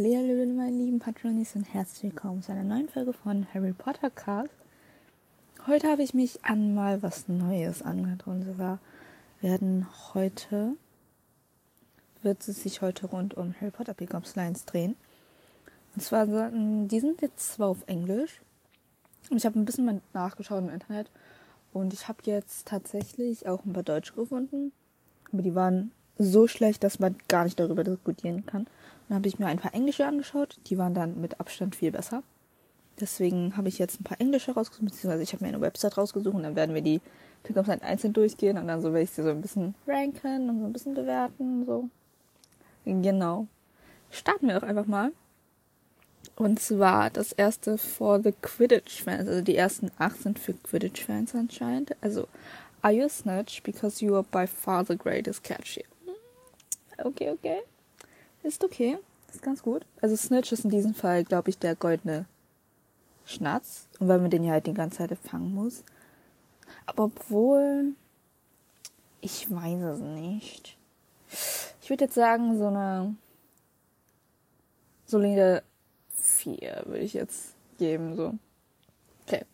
Hallo, meine lieben Patronis und herzlich willkommen zu einer neuen Folge von Harry Potter Cast. Heute habe ich mich an mal was Neues angehört und zwar werden heute wird es sich heute rund um Harry Potter Pickups Lines drehen. Und zwar die sind jetzt zwar auf Englisch und ich habe ein bisschen mal nachgeschaut im Internet und ich habe jetzt tatsächlich auch ein paar Deutsche gefunden, aber die waren so schlecht, dass man gar nicht darüber diskutieren kann. Dann habe ich mir ein paar Englische angeschaut, die waren dann mit Abstand viel besser. Deswegen habe ich jetzt ein paar Englische rausgesucht, beziehungsweise ich habe mir eine Website rausgesucht und dann werden wir die Pickups halt einzeln durchgehen und dann so werde ich sie so ein bisschen ranken und so ein bisschen bewerten. So. Genau. Starten wir doch einfach mal. Und zwar das erste for the Quidditch-Fans. Also die ersten acht sind für Quidditch-Fans anscheinend. Also, are you a snitch because you are by far the greatest catch here? Okay, okay. Ist okay. Ist ganz gut. Also Snitch ist in diesem Fall, glaube ich, der goldene Schnatz. Und weil man den ja halt die ganze Zeit fangen muss. Aber obwohl. Ich weiß es nicht. Ich würde jetzt sagen, so eine solide 4 würde ich jetzt geben, so. Okay.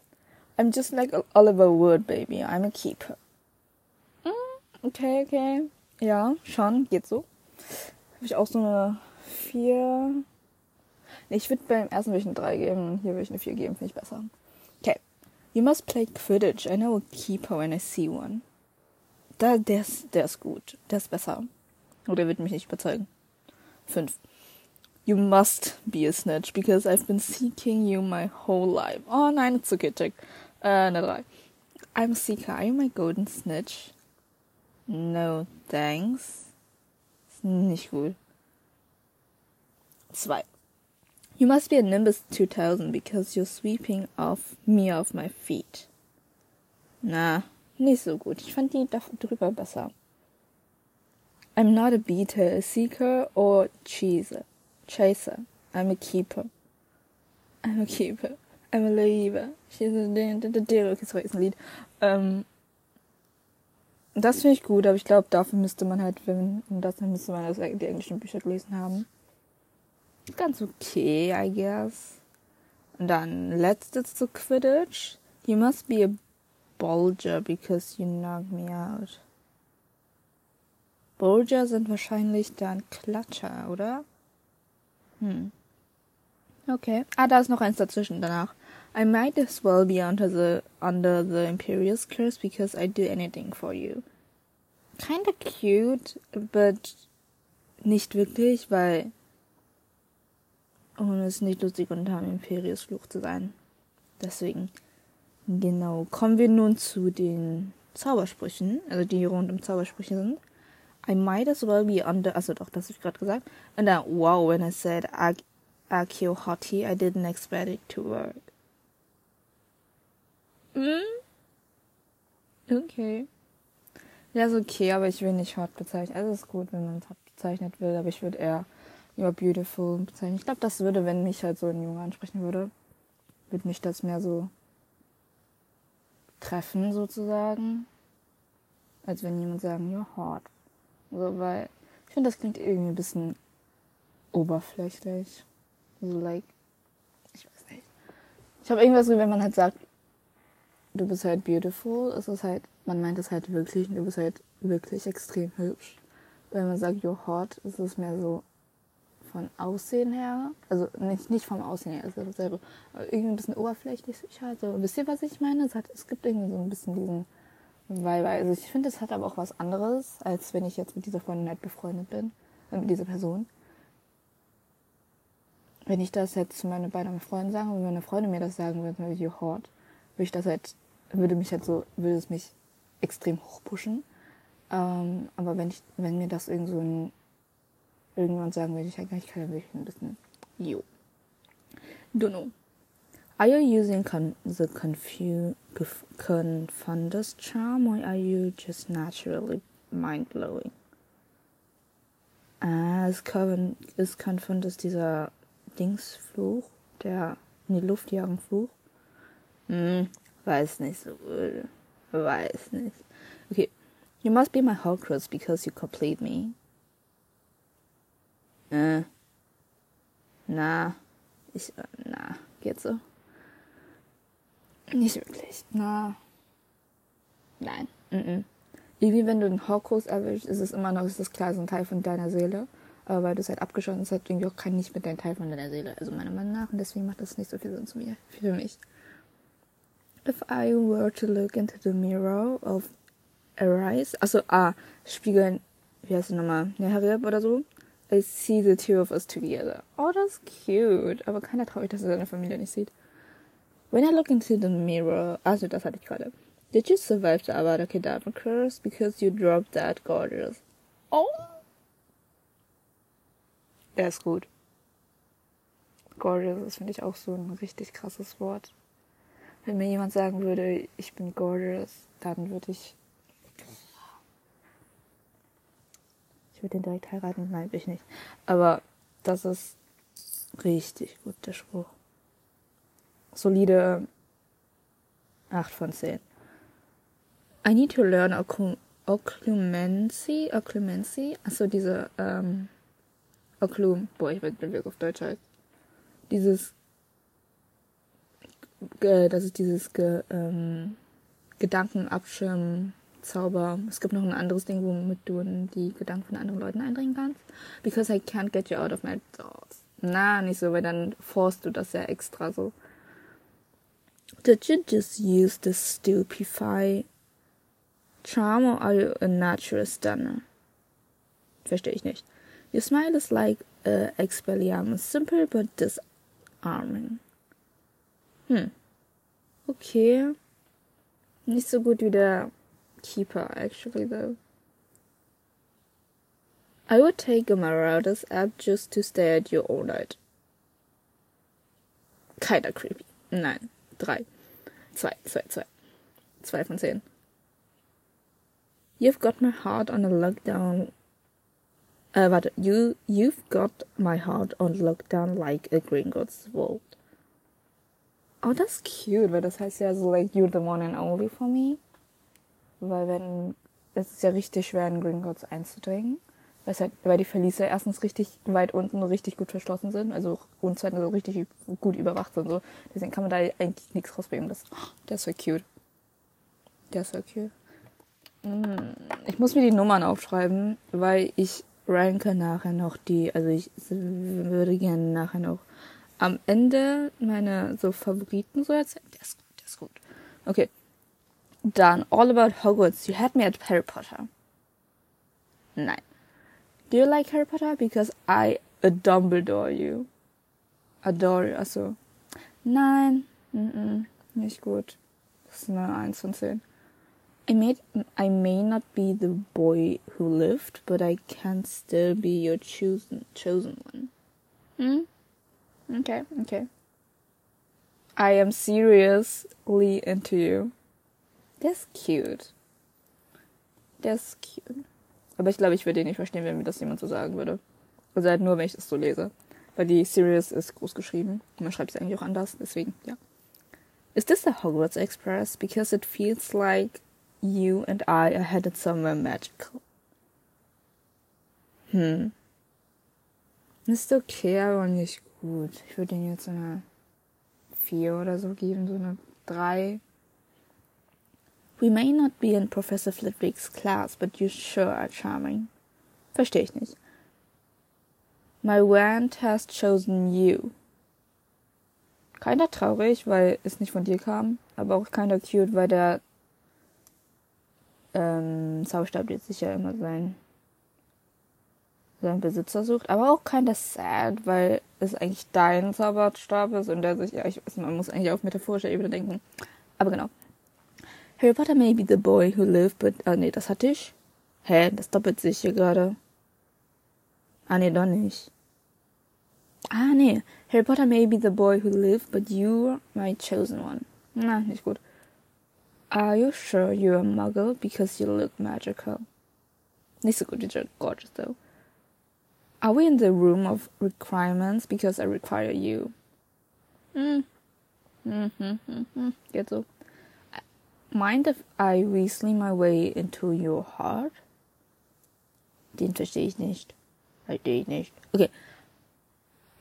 I'm just like Oliver Wood, baby. I'm a keeper. Mm, okay, okay. Ja, schon, geht so. Habe ich auch so eine 4. Nee, ich würde beim ersten würde ich eine 3 geben, hier würde ich eine 4 geben, finde ich besser. Okay. You must play Quidditch. I know a keeper when I see one. Da, der ist, der ist gut. Der ist besser. Oder der wird mich nicht überzeugen. 5. You must be a snitch because I've been seeking you my whole life. Oh nein, it's okay, check. Äh, eine 3. I'm a seeker. Are you my golden snitch? No, thanks. Nicht gut. 2. You must be a Nimbus 2000 because you're sweeping off me off my feet. Na, nicht so gut. Ich fand die drüber besser. I'm not a beater, a seeker or chaser. Chaser. I'm a keeper. I'm a keeper. I'm a leaver. She's a okay, sorry, ist ein Lied. Ähm, das finde ich gut, aber ich glaube, dafür müsste man halt, wenn, das dann müsste man das, die englischen Bücher gelesen haben. Ganz okay, I guess. Und dann letztes zu Quidditch. You must be a Bulger because you knocked me out. Bulger sind wahrscheinlich dann Klatscher, oder? Hm. Okay. Ah, da ist noch eins dazwischen danach. I might as well be under the under the Imperious curse because I do anything for you. Kinda cute, but nicht wirklich, weil und es ist nicht lustig, unter dem Imperius Fluch zu sein. Deswegen. Genau. Kommen wir nun zu den Zaubersprüchen, also die rund um Zaubersprüche sind. I might as well be under, also doch, das habe ich gerade gesagt. And then, wow, when I said Akio Hottie, I didn't expect it to work. Hm? Okay. Ja, ist okay, aber ich will nicht hot bezeichnen. Also ist gut, wenn man es hot bezeichnet will, aber ich würde eher You're beautiful bezeichnen. Ich glaube, das würde, wenn mich halt so ein Junge ansprechen würde, würde mich das mehr so treffen sozusagen, als wenn jemand sagen, you're hot. So, weil ich finde, das klingt irgendwie ein bisschen oberflächlich. So like, ich weiß nicht. Ich habe irgendwas so, wenn man halt sagt, du bist halt beautiful, ist es halt, man meint es halt wirklich du bist halt wirklich extrem hübsch. Wenn man sagt, you're hot, ist es mehr so, von Aussehen her, also nicht, nicht vom Aussehen her, ist dasselbe, aber irgendwie ein bisschen oberflächlich sicher. Also, wisst ihr, was ich meine? Es, hat, es gibt irgendwie so ein bisschen diesen Vibe. Also ich finde, es hat aber auch was anderes, als wenn ich jetzt mit dieser Freundin halt befreundet bin, äh, mit dieser Person. Wenn ich das jetzt zu meinen beiden Freunden sagen und wenn meine Freunde mir das sagen würden, wie you hot, würde ich das halt, würde mich halt so, würde es mich extrem hochpushen. Ähm, aber wenn ich, wenn mir das irgend so ein irgendwann sagen würde ich ja ich kann ja wirklich ein bisschen. Jo. Don't. Are you using con the confu Confundus charm or are you just naturally mind blowing? Ah, ist, Coven, ist Confundus dieser Dingsfluch, der in die Luft jagen Fluch? Hm, weiß nicht so gut. Weiß nicht. Okay. You must be my Horcrux because you complete me. Äh. Na, ich, na, geht so. Nicht wirklich. Na. Nein. Mm -mm. Irgendwie, wenn du einen Horcrux erwischst, ist es immer noch, ist das klar, so ein Teil von deiner Seele. Aber weil du es halt abgeschossen hast, irgendwie auch kein nicht mit deinem Teil von deiner Seele. Also meiner Meinung nach. Und deswegen macht das nicht so viel Sinn zu mir, für mich. If I were to look into the mirror of Arise, also ah, spiegeln, wie heißt es nochmal, Neharib oder so. I see the two of us together. Oh, that's cute. Aber keiner traurig, dass er seine Familie nicht sieht. When I look into the mirror, also das hatte ich gerade. Did you survive the Avada Kedavra curse because you dropped that gorgeous? Oh! Der ist gut. Gorgeous ist, finde ich, auch so ein richtig krasses Wort. Wenn mir jemand sagen würde, ich bin gorgeous, dann würde ich. Ich würde den direkt heiraten. Nein, will ich nicht. Aber das ist richtig gut, der Spruch. Solide 8 von 10. I need to learn occlumency. Occlumency. Achso, diese, ähm, Ocklum. Boah, ich weiß nicht, wie auf Deutsch heißt. Dieses, äh, das ist dieses Ge, ähm, Gedankenabschirmen. Zauber. Es gibt noch ein anderes Ding, womit du in die Gedanken von anderen Leuten eindringen kannst. Because I can't get you out of my thoughts. Na, nicht so, weil dann forst du das ja extra so. Did you just use the stupefy charm or are you a natural stunner? Verstehe ich nicht. Your smile is like uh, Expelliarmus, simple but disarming. Hm. Okay. Nicht so gut wie der Keeper, actually, though. I would take a Marauders app just to stay at you all night. Keiner creepy. Nein. Drei. Zwei, zwei, zwei. Zwei von zehn. You've got my heart on a lockdown. Äh, warte. You, you've got my heart on lockdown like a Gringotts vault. Oh, that's cute, weil das heißt ja so, like, you're the one and only for me. Weil wenn, es ist ja richtig schwer, in Gringotts einzudringen. Weil, halt, weil die Verliese erstens richtig weit unten richtig gut verschlossen sind, also und zweitens so richtig gut überwacht sind. So. Deswegen kann man da eigentlich nichts rausbringen. Das, der ist so cute. Ist so cute. Mm, ich muss mir die Nummern aufschreiben, weil ich ranke nachher noch die, also ich würde gerne nachher noch am Ende meine so Favoriten so erzählen. Der ist gut, der ist gut. Okay. Dann All About Hogwarts. You had me at Harry Potter. Nein. Do you like Harry Potter? Because I Dumbledore you. Adore you, also. Nein, mm nicht gut. Das ist eine 1 von 10. I may, I may not be the boy who lived, but I can still be your chosen, chosen one. Hmm? Okay, okay. I am seriously into you. That's cute. That's cute. Aber ich glaube, ich würde ihn nicht verstehen, wenn mir das jemand so sagen würde. Also halt nur, wenn ich das so lese. Weil die Series ist groß geschrieben. Und man schreibt es eigentlich auch anders. Deswegen, ja. Is this the Hogwarts Express? Because it feels like you and I are headed somewhere magical. Hm. Ist okay, aber nicht gut. Ich würde ihm jetzt eine 4 oder so geben, so eine 3. We may not be in Professor Flitwick's class, but you sure are charming. Verstehe ich nicht. My wand has chosen you. Keiner traurig, weil es nicht von dir kam, aber auch keiner cute, weil der ähm, Zauberstab jetzt sicher immer sein seinen Besitzer sucht, aber auch keiner sad, weil es eigentlich dein Zauberstab ist und der sich, ja, ich weiß, man muss eigentlich auf metaphorischer Ebene denken. Aber genau. Harry Potter may be the boy who lived, but. Ah, nee, das hatte ich. Hä? Das doppelt sich hier gerade. Ah, nee, doch nicht. Ah, nee. Harry Potter may be the boy who lived, but you're my chosen one. Na, nicht gut. Are you sure you're a muggle? Because you look magical. Nicht so gut, you're gorgeous though. Are we in the room of requirements? Because I require you. Hmm. Mm-hmm. Mm-hmm. So. Mind if I weasley my way into your heart? Den verstehe ich nicht. Verstehe ich nicht. Okay.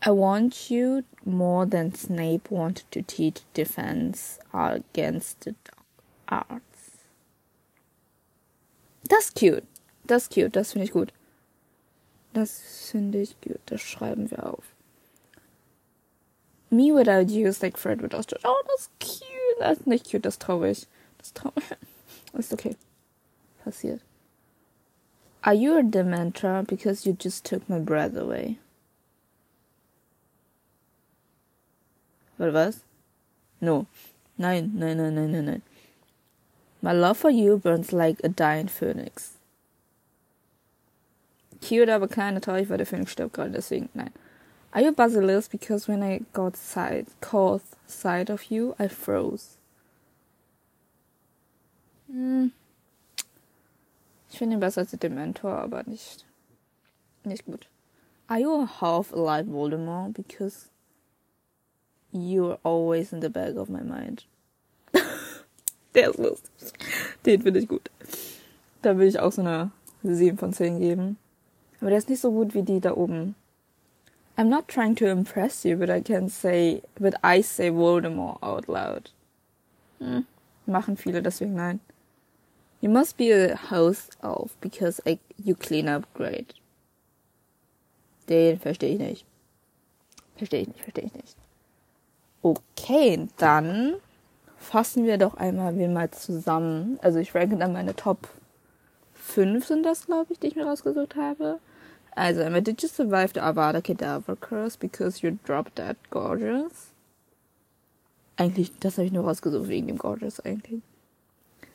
I want you more than Snape wanted to teach defense against the dark arts. Ist cute. That's cute. Das finde ich gut. Das finde ich gut. Das schreiben wir auf. Me without you is like Fred without George. Oh, das ist cute. Das ist nicht cute. Das ist traurig. Das ist traurig. ist okay. Passiert. Are you a Dementor because you just took my breath away? Oder was? No. Nein, nein, nein, nein, nein, nein. My love for you burns like a dying phoenix. Cute, aber kleine traurig, weil der Phoenix stirbt gerade, deswegen, nein. Are you basilisk? Because when I got sight, caught sight of you, I froze. Hm. Ich finde ihn besser als den Mentor, aber nicht, nicht gut. Are you half alive Voldemort? Because You're always in the back of my mind. der ist lustig. Den finde ich gut. Da will ich auch so eine 7 von 10 geben. Aber der ist nicht so gut wie die da oben. I'm not trying to impress you, but I can say, but I say Voldemort out loud. Hm. Machen viele, deswegen nein. You must be a house elf because I, you clean up great. Den verstehe ich nicht. Verstehe ich nicht, verstehe ich nicht. Okay, dann fassen wir doch einmal wir mal zusammen. Also ich ranke dann meine Top 5 sind das, glaube ich, die ich mir rausgesucht habe. Also einmal Did you survive the Avada Kedavra curse because you dropped that gorgeous? Eigentlich, das habe ich nur rausgesucht wegen dem gorgeous eigentlich.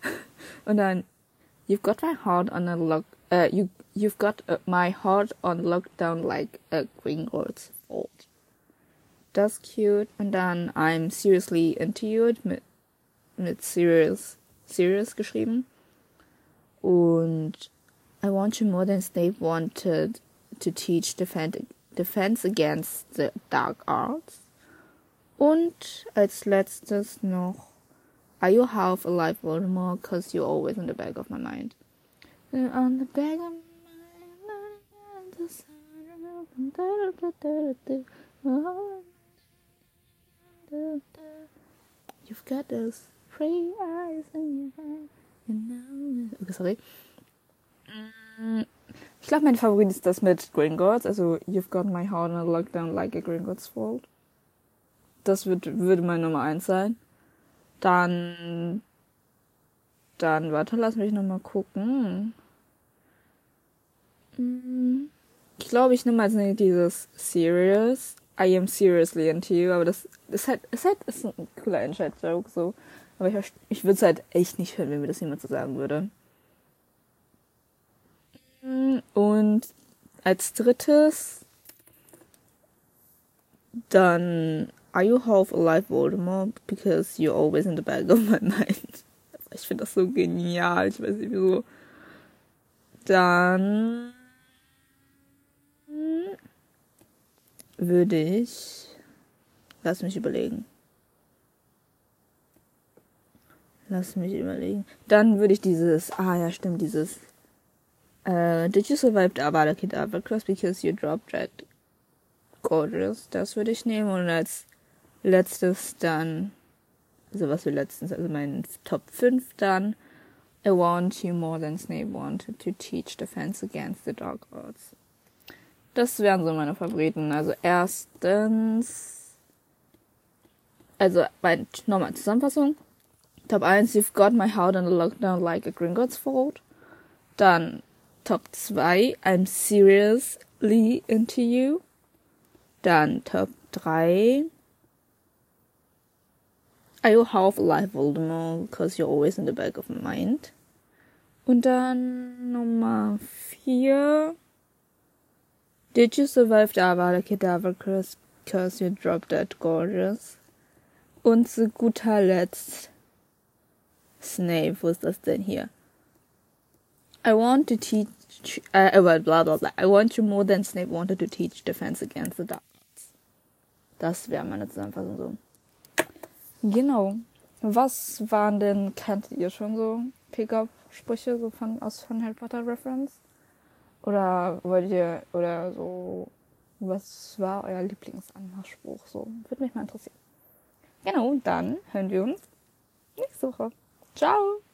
Und dann You've got my heart on a lock uh, you you've got uh, my heart on lockdown like a Gringotts vault. das cute. Und dann I'm seriously into you mit, mit serious, serious geschrieben. Und I want you more than Snape wanted to teach defend, defense against the dark arts. Und als letztes noch Are you half alive, Voldemort? Cause you're always in the back of my mind. On the back of my mind, You've got those pretty eyes in your head. Okay, sorry. Mm, ich glaube, mein Favorit ist das mit Gringotts. Also, You've got my heart in a lockdown like a Gringotts fault. Das wird, würde mein Nummer eins sein. Dann, dann, warte, lass mich nochmal gucken. Mm, ich glaube, ich nehme als dieses Serious. I am seriously into you, aber das ist halt, ist halt, ist ein cooler Inside-Joke, so. Aber ich, ich würde es halt echt nicht hören, wenn mir das jemand so sagen würde. Und als drittes dann Are you half alive Voldemort? Because you're always in the back of my mind. Ich finde das so genial. Ich weiß nicht wieso. Dann würde ich. Lass mich überlegen. Lass mich überlegen. Dann würde ich dieses. Ah ja, stimmt, dieses. Uh, did you survive the Avada Kedavra because you dropped that gorgeous? Das würde ich nehmen. Und als letztes dann. Also was wir letztens, also mein Top 5 dann. I want you more than Snape wanted to teach defense against the dark arts. Das wären so meine Favoriten. Also erstens, also bei nochmal Zusammenfassung. Top 1, You've Got My Heart in a Lockdown Like a Gringotts Fault. Dann Top 2, I'm Seriously Into You. Dann Top 3, Are You Half Alive Voldemort? Because You're Always in the Back of My Mind. Und dann Nummer 4, Did you survive the Avada Kedavra curse because you dropped that gorgeous? Und zu guter Letzt Snape, wo ist das denn hier? I want to teach, uh, blah blah blah. I want you more than Snape wanted to teach defense against the dark arts. Das wäre meine Zusammenfassung so. Genau. Was waren denn, kennt ihr schon so Pickup-Sprüche so von, aus von Harry Potter Reference? Oder wollt ihr, oder so, Was war euer Lieblingsanmachspruch? So, würde mich mal interessieren. Genau, dann hören wir uns nächste Woche. Ciao!